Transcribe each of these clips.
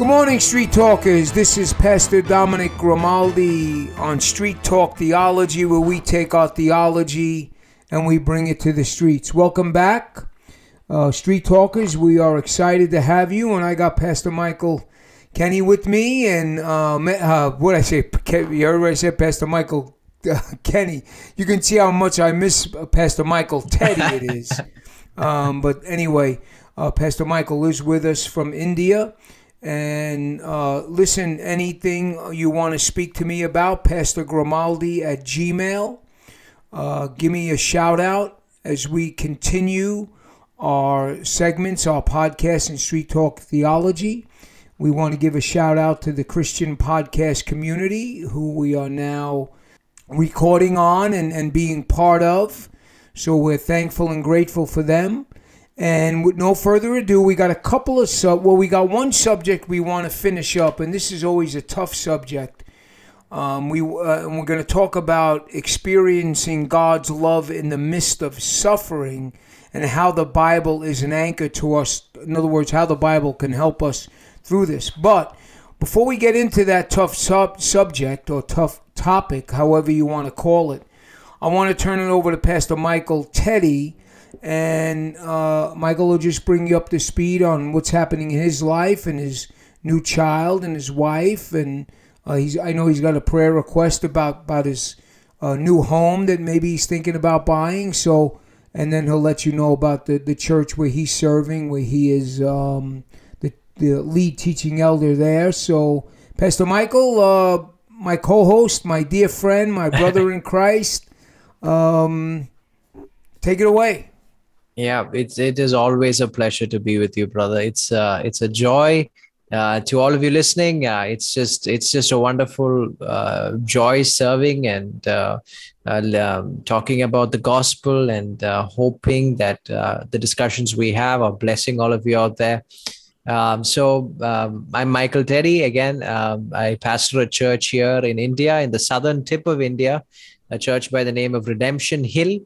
Good morning, Street Talkers. This is Pastor Dominic Grimaldi on Street Talk Theology, where we take our theology and we bring it to the streets. Welcome back, uh, Street Talkers. We are excited to have you, and I got Pastor Michael Kenny with me, and uh, uh, what I say, you heard what I said, Pastor Michael uh, Kenny. You can see how much I miss Pastor Michael Teddy. It is, um, but anyway, uh, Pastor Michael is with us from India. And uh, listen, anything you want to speak to me about, Pastor Grimaldi at Gmail. Uh, give me a shout out as we continue our segments, our podcast, and Street Talk Theology. We want to give a shout out to the Christian podcast community who we are now recording on and, and being part of. So we're thankful and grateful for them. And with no further ado, we got a couple of sub. Well, we got one subject we want to finish up, and this is always a tough subject. Um, we uh, and we're going to talk about experiencing God's love in the midst of suffering, and how the Bible is an anchor to us. In other words, how the Bible can help us through this. But before we get into that tough sub- subject or tough topic, however you want to call it, I want to turn it over to Pastor Michael Teddy and uh, Michael will just bring you up to speed on what's happening in his life and his new child and his wife. And uh, he's I know he's got a prayer request about about his uh, new home that maybe he's thinking about buying. So and then he'll let you know about the, the church where he's serving, where he is um, the the lead teaching elder there. So Pastor Michael, uh, my co-host, my dear friend, my brother in Christ. Um, take it away. Yeah, it's it is always a pleasure to be with you, brother. It's uh, it's a joy uh, to all of you listening. Uh, it's just it's just a wonderful uh, joy serving and uh, uh, um, talking about the gospel and uh, hoping that the discussions we have are blessing all of you out there. Um, so um, I'm Michael Teddy again. Um, I pastor a church here in India, in the southern tip of India, a church by the name of Redemption Hill.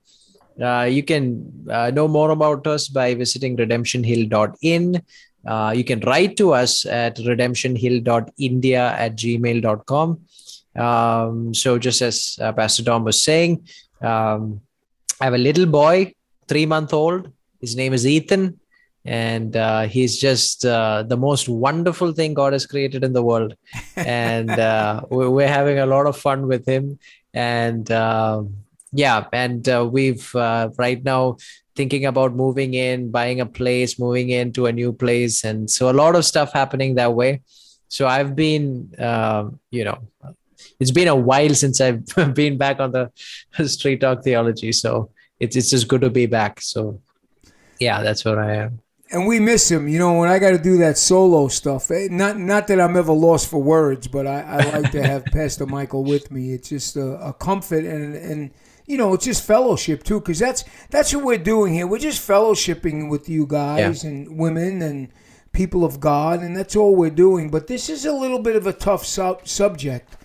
Uh, you can uh, know more about us by visiting redemptionhill.in. Uh, you can write to us at redemptionhill.india at gmail.com. Um, so, just as uh, Pastor Dom was saying, um, I have a little boy, three month old. His name is Ethan, and uh, he's just uh, the most wonderful thing God has created in the world. And we're having a lot of fun with him. And um, yeah and uh, we've uh, right now thinking about moving in buying a place moving into a new place and so a lot of stuff happening that way so i've been uh, you know it's been a while since i've been back on the street talk theology so it's, it's just good to be back so yeah that's where i am and we miss him. You know, when I got to do that solo stuff. Eh, not not that I'm ever lost for words, but I, I like to have Pastor Michael with me. It's just a, a comfort and and you know, it's just fellowship too, because that's that's what we're doing here. We're just fellowshipping with you guys yeah. and women and people of God, and that's all we're doing. But this is a little bit of a tough sub- subject,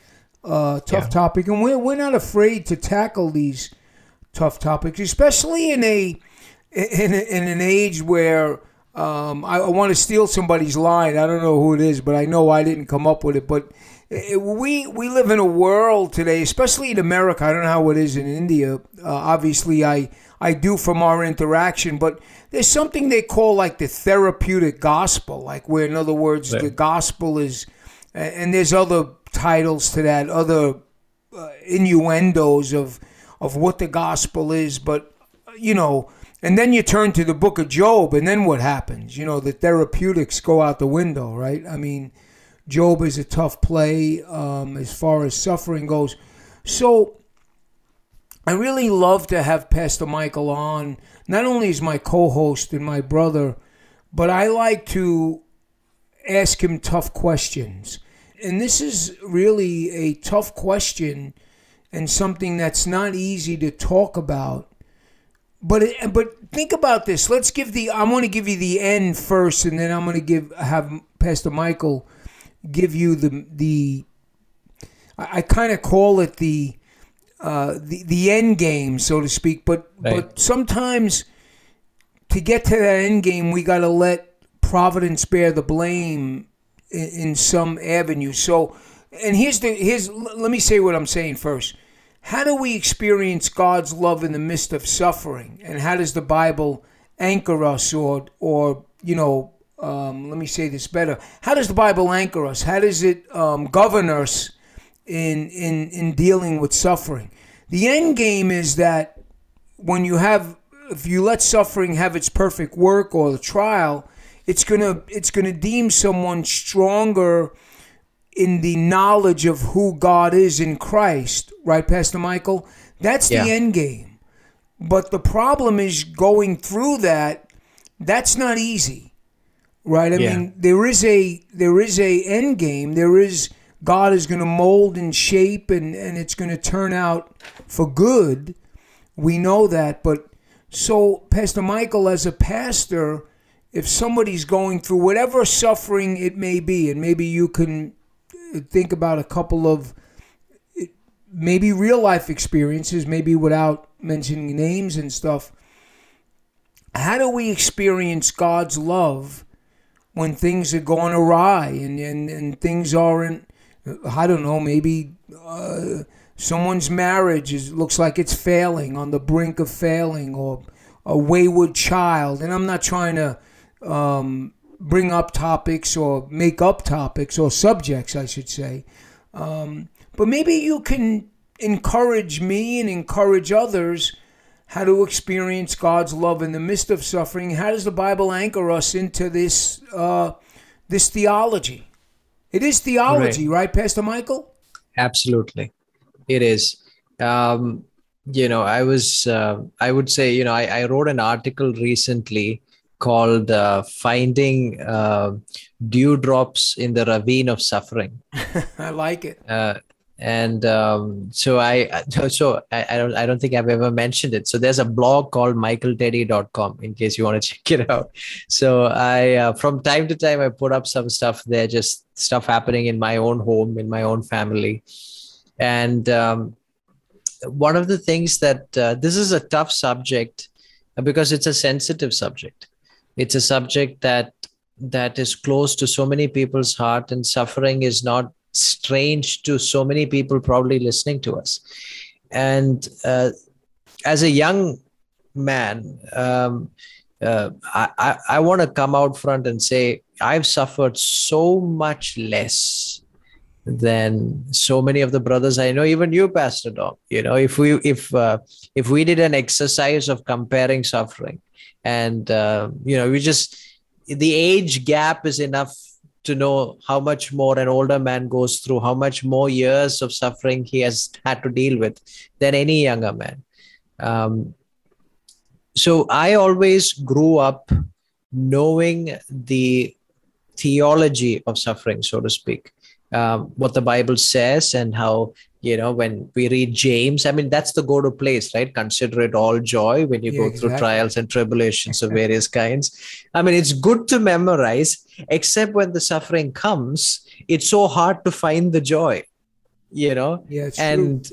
uh, tough yeah. topic, and we're we're not afraid to tackle these tough topics, especially in a in, a, in an age where. Um, I, I want to steal somebody's line. I don't know who it is, but I know I didn't come up with it. But we we live in a world today, especially in America. I don't know how it is in India. Uh, obviously, I I do from our interaction, but there's something they call like the therapeutic gospel, like where, in other words, right. the gospel is, and there's other titles to that, other uh, innuendos of of what the gospel is, but you know. And then you turn to the book of Job, and then what happens? You know, the therapeutics go out the window, right? I mean, Job is a tough play um, as far as suffering goes. So I really love to have Pastor Michael on, not only as my co host and my brother, but I like to ask him tough questions. And this is really a tough question and something that's not easy to talk about. But but think about this. Let's give the I want to give you the end first and then I'm going to give have Pastor Michael give you the the I, I kind of call it the uh, the the end game, so to speak. But Right. but sometimes to get to that end game, we got to let Providence bear the blame in, in some avenue. So, and here's the here's let me say what I'm saying first. How do we experience God's love in the midst of suffering, and how does the Bible anchor us, or or you know, um, let me say this better. How does the Bible anchor us? How does it um, govern us in in in dealing with suffering? The end game is that when you have if you let suffering have its perfect work or the trial it's gonna it's gonna deem someone stronger in the knowledge of who god is in christ right pastor michael that's Yeah. the end game but the problem is going through that that's not easy right? I Yeah. mean there is a there is a end game. There is god is going to mold and shape and and it's going to turn out for good. We know that but so pastor michael as a pastor if somebody's going through whatever suffering it may be and maybe you can uh, think about a couple of maybe real life experiences maybe without mentioning names and stuff how do we experience god's love when things are going awry and, and, and things aren't i don't know maybe uh, someone's marriage is looks like it's failing on the brink of failing or a wayward child. And i'm not trying to um, bring up topics or make up topics or subjects i should say. Um, but maybe you can encourage me and encourage others how to experience god's love in the midst of suffering. How does the bible anchor us into this uh, this theology? It is theology right. pastor michael? Absolutely. It is. Um, you know i was uh, i would say you know I, I wrote an article recently called uh, finding uh, dewdrops in the ravine of suffering. I like it. Uh, and um, so I so I, I don't I don't think I've ever mentioned it. So there's a blog called michaelteddy.com in case you want to check it out. So I uh, from time to time I put up some stuff there, just stuff happening in my own home, in my own family, and um, one of the things that uh, this is a tough subject because it's a sensitive subject. It's a subject that that is close to so many people's heart, and suffering is not strange to so many people probably listening to us. And uh, as a young man um, uh, i, I, I want to come out front and say i've suffered so much less than so many of the brothers i know even you pastor dom. You know if we if uh, if we did an exercise of comparing suffering and uh, you know we just the age gap is enough to know how much more an older man goes through, how much more years of suffering he has had to deal with than any younger man. Um, so I always grew up knowing the theology of suffering, so to speak, um, what the Bible says, and how, you know, when we read James, I mean, that's the go to place, right? Consider it all joy when you Yeah, go through trials and tribulations of various kinds. I mean, it's good to memorize, except when the suffering comes, it's so hard to find the joy, you know? yeah it's true. and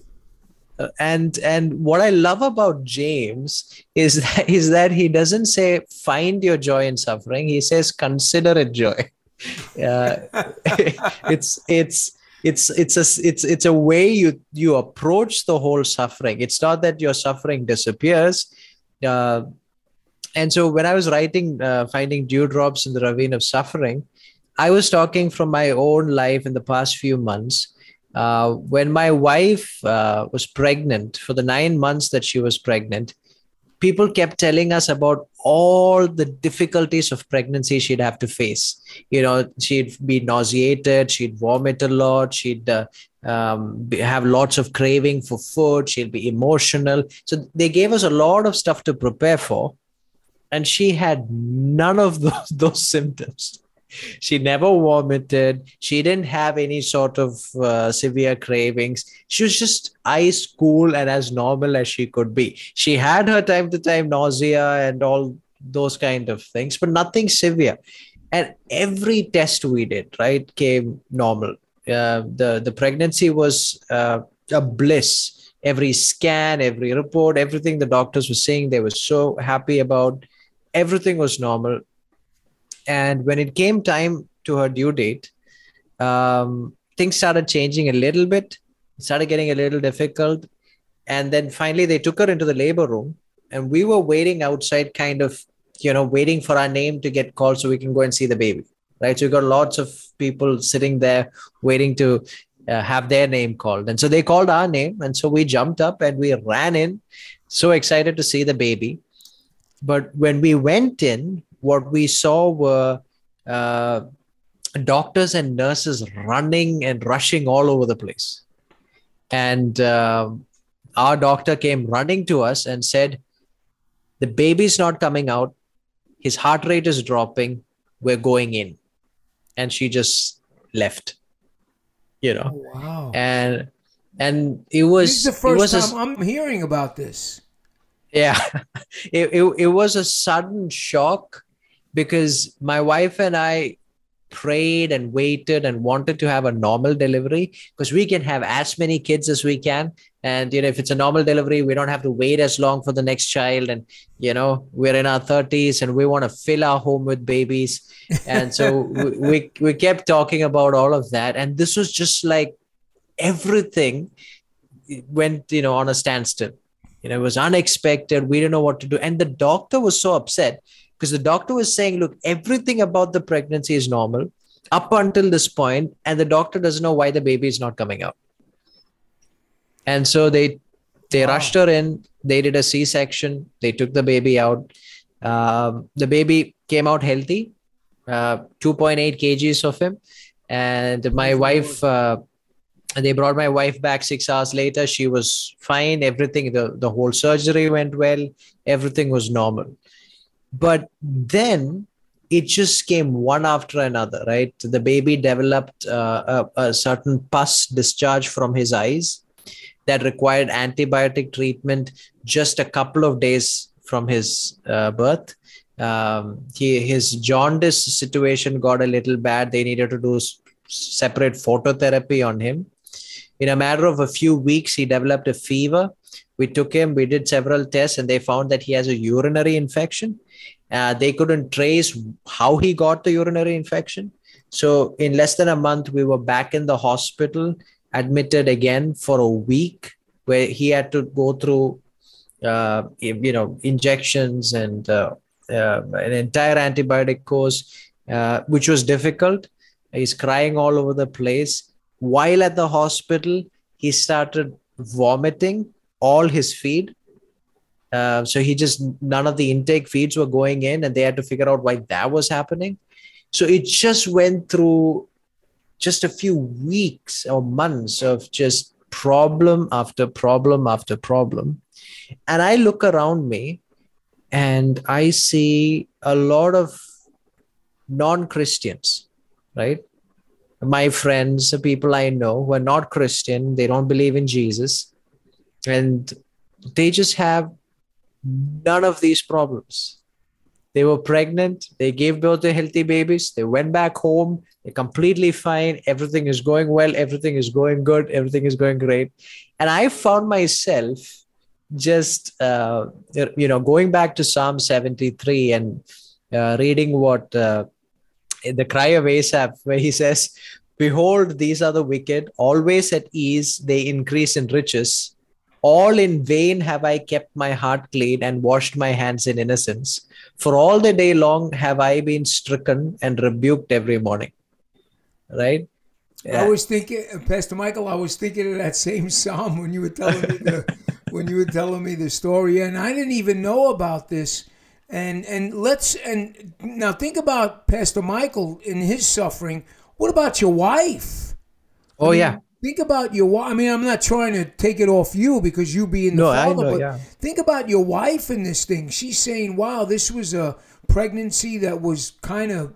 uh, and and what i love about james is that is that he doesn't say find your joy in suffering he says consider it joy uh, it's it's it's it's a it's it's a way you you approach the whole suffering. It's not that your suffering disappears. Uh, and so when i was writing uh, finding dewdrops in the ravine of suffering i was talking from my own life in the past few months uh, when my wife uh, was pregnant. For the nine months that she was pregnant people kept telling us about all the difficulties of pregnancy she'd have to face. You know she'd be nauseated she'd vomit a lot she'd uh, um, have lots of craving for food she'll be emotional. So they gave us a lot of stuff to prepare for and she had none of those, those symptoms she never vomited. She didn't have any sort of uh, severe cravings. She was just ice cool and as normal as she could be. She had her time to time nausea and all those kind of things, but nothing severe. And every test we did, right, came normal. Uh, the the pregnancy was uh, a bliss. Every scan, every report, everything the doctors were saying, they were so happy about. Everything was normal and when it came time to her due date, um, things started changing a little bit, started getting a little difficult. And then finally, they took her into the labor room, and we were waiting outside, kind of, you know, waiting for our name to get called so we can go and see the baby. Right. So we got lots of people sitting there waiting to uh, have their name called. And so they called our name. And so we jumped up and we ran in, so excited to see the baby. But when we went in, what we saw were uh, doctors and nurses running and rushing all over the place. And uh, our doctor came running to us and said, The baby's not coming out. His heart rate is dropping. We're going in. And she just left, you know. Oh, wow. And and it was this is the first it was time i I'm hearing about this. yeah it, it, it was a sudden shock because my wife and I prayed and waited and wanted to have a normal delivery because we can have as many kids as we can. And you know if it's a normal delivery we don't have to wait as long for the next child. And you know we're in our 30s and we want to fill our home with babies. And so we, we we kept talking about all of that. And this was just like everything went you know on a standstill. You know it was unexpected. We didn't know what to do. And the doctor was so upset because the doctor was saying, look, everything about the pregnancy is normal up until this point, and the doctor doesn't know why the baby is not coming out. And so they they wow. rushed her in. They did a C-section. They took the baby out. Um, the baby came out healthy, uh, 2.8 kgs of him, and my wife. Uh, they brought my wife back six hours later. She was fine. Everything, the, the whole surgery went well. Everything was normal but then it just came one after another right? The baby developed uh, a, a, certain pus discharge from his eyes that required antibiotic treatment just a couple of days from his uh, birth. Um, he, his jaundice situation got a little bad. They needed to do separate phototherapy on him. In a matter of a few weeks he developed a fever we took him we did several tests and they found that he has a urinary infection uh, they couldn't trace how he got the urinary infection. So, in less than a month, we were back in the hospital, admitted again for a week, where he had to go through, uh, you know, injections and uh, uh an entire antibiotic course, uh, which was difficult. He's crying all over the place. While at the hospital, he started vomiting all his feed uh, so he just none of the intake feeds were going in, and they had to figure out why that was happening. So it just went through just a few weeks or months of just problem after problem after problem. And I look around me and I see a lot of non Christians, right? My friends, the people I know who are not Christian, they don't believe in Jesus, and they just have none of these problems. They were pregnant, they gave birth to healthy babies, they went back home, they're completely fine, everything is going well, everything is going good, everything is going great. And I found myself just, uh, you know, going back to Psalm 73 and uh, reading what uh, the cry of Asaph, where he says, Behold, these are the wicked, always at ease, they increase in riches all in vain have I kept my heart clean and washed my hands in innocence. For all the day long have I been stricken and rebuked every morning. Right? Yeah. I was thinking, Pastor Michael. I was thinking of that same psalm when you were telling me the when you were telling me the story, and I didn't even know about this. And and let's and now think about Pastor Michael in his suffering. What about your wife? Oh I mean, yeah, think about your wife. I mean, I'm not trying to take it off you because you being the no, father, know, but yeah. think about your wife in this thing. She's saying, "Wow, this was a pregnancy that was kind of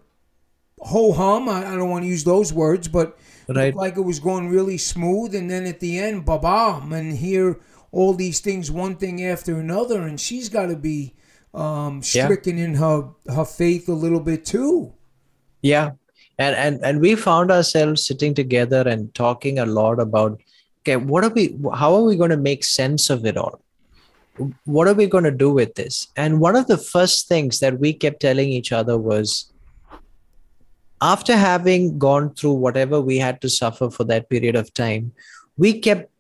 ho hum. I, I don't want to use those words, but Right. like it was going really smooth, and then at the end, ba bam, and hear all these things, one thing after another, and she's got to be um, Yeah. stricken in her her faith a little bit too. yeah and and and we found ourselves sitting together and talking a lot about okay what are we how are we going to make sense of it all? What are we going to do with this? And one of the first things that we kept telling each other was after having gone through whatever we had to suffer for that period of time we kept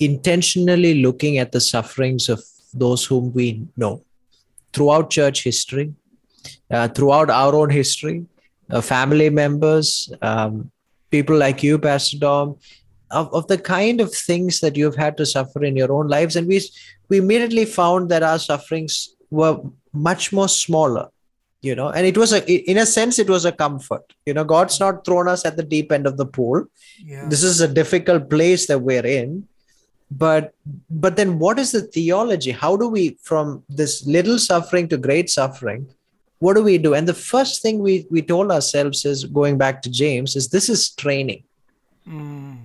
intentionally looking at the sufferings of those whom we know throughout church history uh, throughout our own history uh, family members, um, people like you, Pastor Dom, of, of the kind of things that you've had to suffer in your own lives. And we, we immediately found that our sufferings were much more smaller, you know, and it was a, in a sense, it was a comfort. You know, God's not thrown us at the deep end of the pool. Yeah. This is a difficult place that we're in. But but then what is the theology? How do we from this little suffering to great suffering? What do we do? And the first thing we we told ourselves is going back to james is this is training. Mm.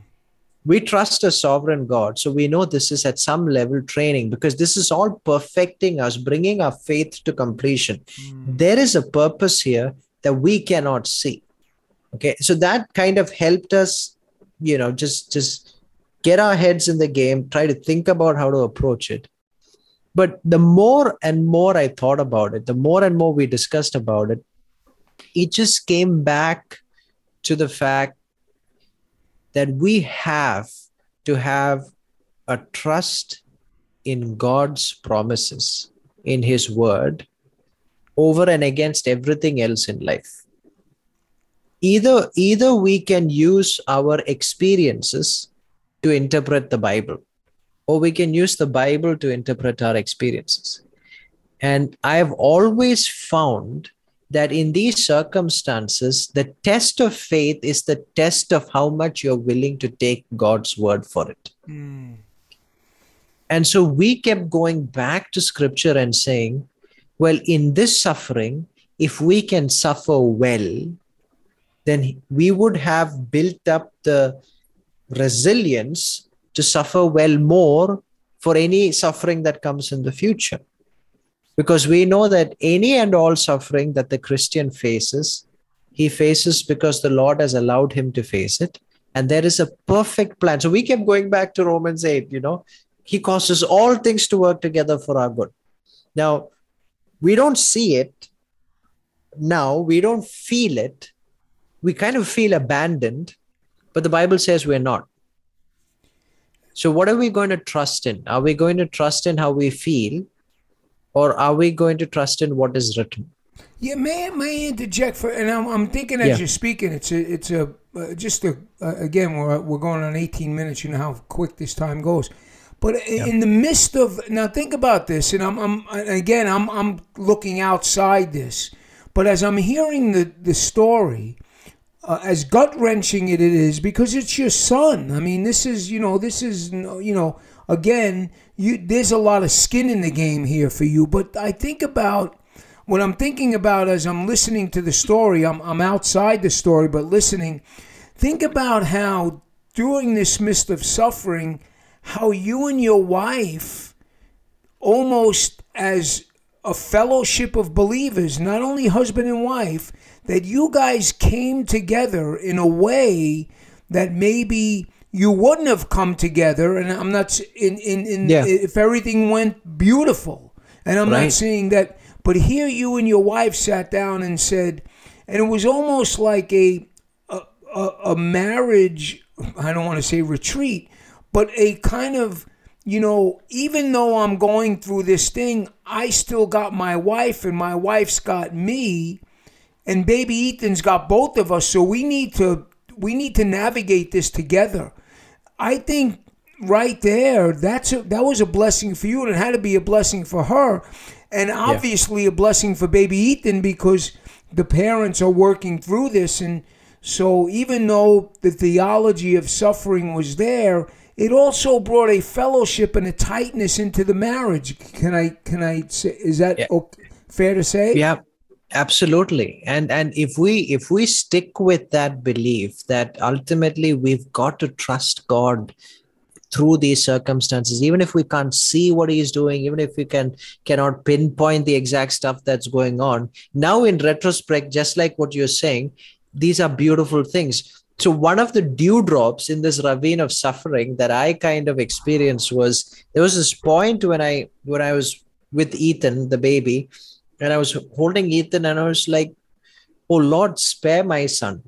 we trust a sovereign god so we know this is at some level training because this is all perfecting us bringing our faith to completion. There is a purpose here that we cannot see. Okay so that kind of helped us you know just just get our heads in the game try to think about how to approach it but the more and more i thought about it the more and more we discussed about it it just came back to the fact that we have to have a trust in god's promises in his word over and against everything else in life. Either either we can use our experiences to interpret the bible or we can use the bible to interpret our experiences and i have always found that in these circumstances the test of faith is the test of how much you're willing to take god's word for it Mm. and so we kept going back to scripture and saying, well, in this suffering, if we can suffer well, then we would have built up the resilience to suffer well more for any suffering that comes in the future. Because we know that any and all suffering that the Christian faces, he faces because the Lord has allowed him to face it. And there is a perfect plan. So we kept going back to Romans 8, you know, he causes all things to work together for our good. Now, we don't see it now, we don't feel it. We kind of feel abandoned, but the Bible says we're not. So, what are we going to trust in? Are we going to trust in how we feel, or are we going to trust in what is written? Yeah, may I- may I interject for? And I'm, I'm thinking as Yeah. you're speaking, it's a it's a uh, just a uh, again we're we're going on 18 minutes. You know how quick this time goes. But i in the midst of now, think about this, and I'm, I'm again I'm I'm looking outside this, but as I'm hearing the the story, uh, as gut wrenching it is because it's your son. I mean, this is you know this is you know again you there's a lot of skin in the game here for you. But I think about what I'm thinking about as I'm listening to the story. I'm I'm outside the story, but listening. Think about how during this mist of suffering, how you and your wife almost as a fellowship of believers, not only husband and wife, that you guys came together in a way that maybe you wouldn't have come together. And I'm not in in, in Yeah. if everything went beautiful, and I'm not saying that, but here you and your wife sat down and said, and it was almost like a, a, a marriage. I don't want to say retreat, but a kind of you know, even though I'm going through this thing, I still got my wife, and my wife's got me, and baby Ethan's got both of us. So we need to we need to navigate this together. I think right there, that's a, that was a blessing for you, and it had to be a blessing for her, and obviously a blessing for baby Ethan because the parents are working through this, and so even though the theology of suffering was there, it also brought a fellowship and a tightness into the marriage. Can I can I say is that Yeah. okay, fair to say? Yeah, absolutely. And and if we if we stick with that belief that ultimately we've got to trust god through these circumstances even if we can't see what he's doing even if we can cannot pinpoint the exact stuff that's going on now in retrospect just like what you're saying these are beautiful things. So one of the dewdrops in this ravine of suffering that i kind of experienced was there was this point when i when i was with ethan the baby and i was holding ethan and i was like oh lord spare my son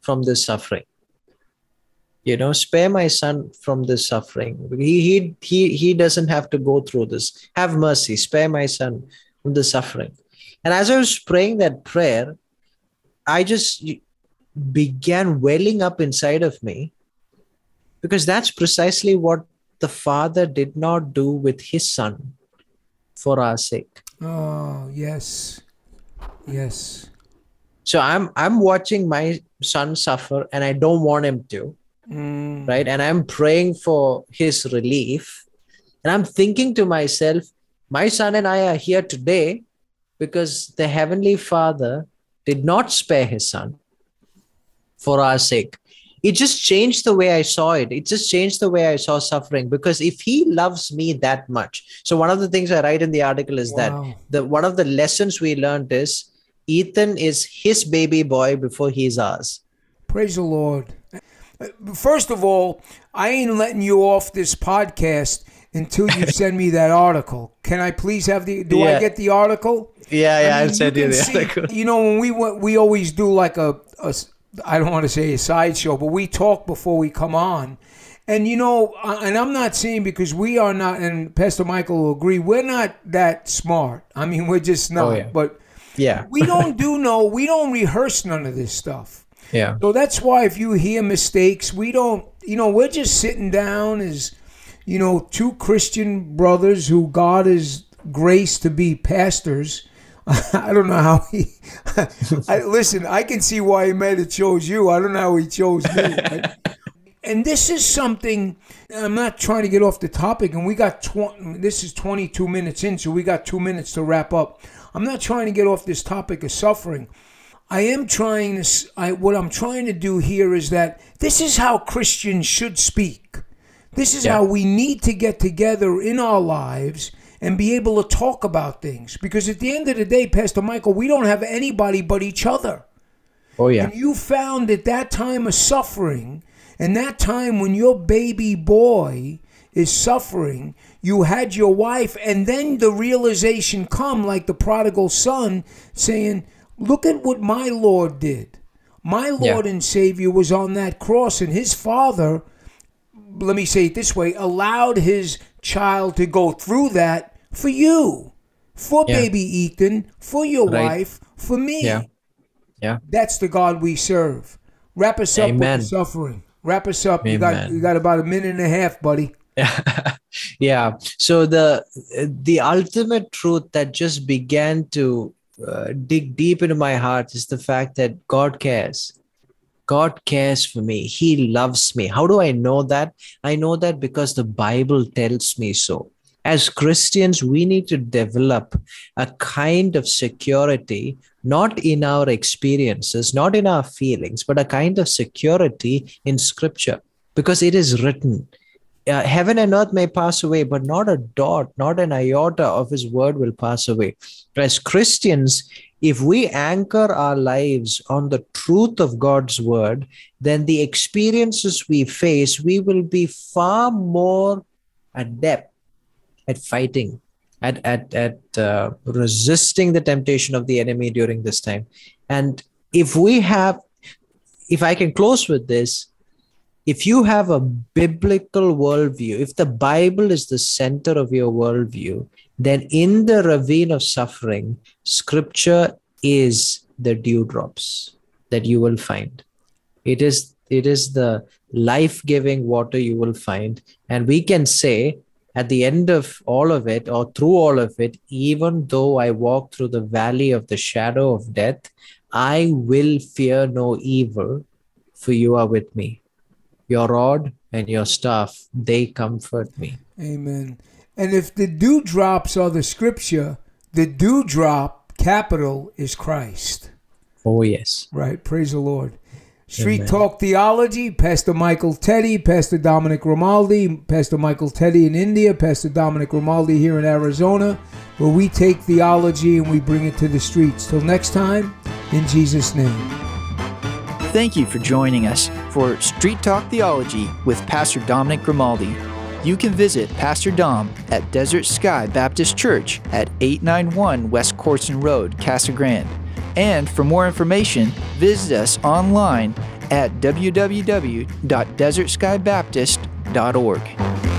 from this suffering. You know spare my son from this suffering. He he he, he doesn't have to go through this. Have mercy spare my son from the suffering. And as i was praying that prayer i just began welling up inside of me because that's precisely what the father did not do with his son for our sake oh yes. Yes. So i'm i'm watching my son suffer and i don't want him to Mm. right? And i'm praying for his relief. And i'm thinking to myself my son and i are here today because the heavenly father did not spare his son for our sake it just changed the way i saw it it just changed the way i saw suffering because if he loves me that much so one of the things i write in the article is that the one of the lessons we learned is ethan is his baby boy before he's ours Praise the Lord. First of all, I ain't letting you off this podcast until you send me that article. Can I please have the? Do I get the article? yeah yeah I mean, said you you the see- article. You know, when we went, we always do like a, a I don't want to say a sideshow, but we talk before we come on. And you know, uh, and I'm not saying because we are not, and Pastor Michael will agree, we're not that smart. I mean, we're just not. Oh, yeah. But yeah we don't do no, we don't rehearse none of this stuff. yeah So that's why if you hear mistakes, we don't, you know, we're just sitting down as, you know, two Christian brothers who God has graced to be pastors. I don't know how he. I, listen, I can see why he might have chose you. I don't know how he chose me. right? and this is something. I'm not trying to get off the topic, and we got tw- this is 22 minutes in, so we got two minutes to wrap up. I'm not trying to get off this topic of suffering. I am trying to. I, what I'm trying to do here is that this is how Christians should speak. This is Yeah. how we need to get together in our lives and be able to talk about things. Because at the end of the day, Pastor Michael, we don't have anybody but each other. oh yeah And you found at that time of suffering, and that time when your baby boy is suffering, you had your wife, and then the realization come like the prodigal son saying, Look at what my Lord did. My Lord and Savior was on that cross, and his father, let me say it this way, allowed his child to go through that for you, for Yeah. baby Ethan, for your Right. wife, for me. Yeah. Yeah. That's the God we serve. Wrap us up Amen. with suffering. Wrap us up. You got you got about a minute and a half, buddy. yeah so the the ultimate truth that just began to uh, dig deep into my heart is the fact that god cares god cares for me he loves me how do i know that i know that because the bible tells me so as christians we need to develop a kind of security not in our experiences not in our feelings but a kind of security in scripture because it is written uh, heaven and earth may pass away, but not a dot, not an iota of his word will pass away. As Christians, if we anchor our lives on the truth of God's word, then the experiences we face, we will be far more adept at fighting, at at at uh, resisting the temptation of the enemy during this time. And if we have, if I can close with this, if you have a biblical worldview, if the Bible is the center of your worldview, then in the ravine of suffering, scripture is the dewdrops that you will find. It is it is the life-giving water you will find. And we can say at the end of all of it or through all of it, even though I walk through the valley of the shadow of death, I will fear no evil, for you are with me your rod and your staff they comfort me Amen. And if the dewdrops are the scripture, the dewdrop capital is Christ. Oh, yes. Right. Praise the Lord. Street Amen. Talk Theology, Pastor Michael Teddy, Pastor Dominic Grimaldi, Pastor Michael Teddy in India, Pastor Dominic Grimaldi here in Arizona, where we take theology and we bring it to the streets. Till next time, in Jesus' name. Thank you for joining us for Street Talk Theology with Pastor Dominic Grimaldi. You can visit Pastor Dom at Desert Sky Baptist Church at 891 West Kortsen Road, Casa Grande. And for more information, visit us online at www.desertskybaptist.org.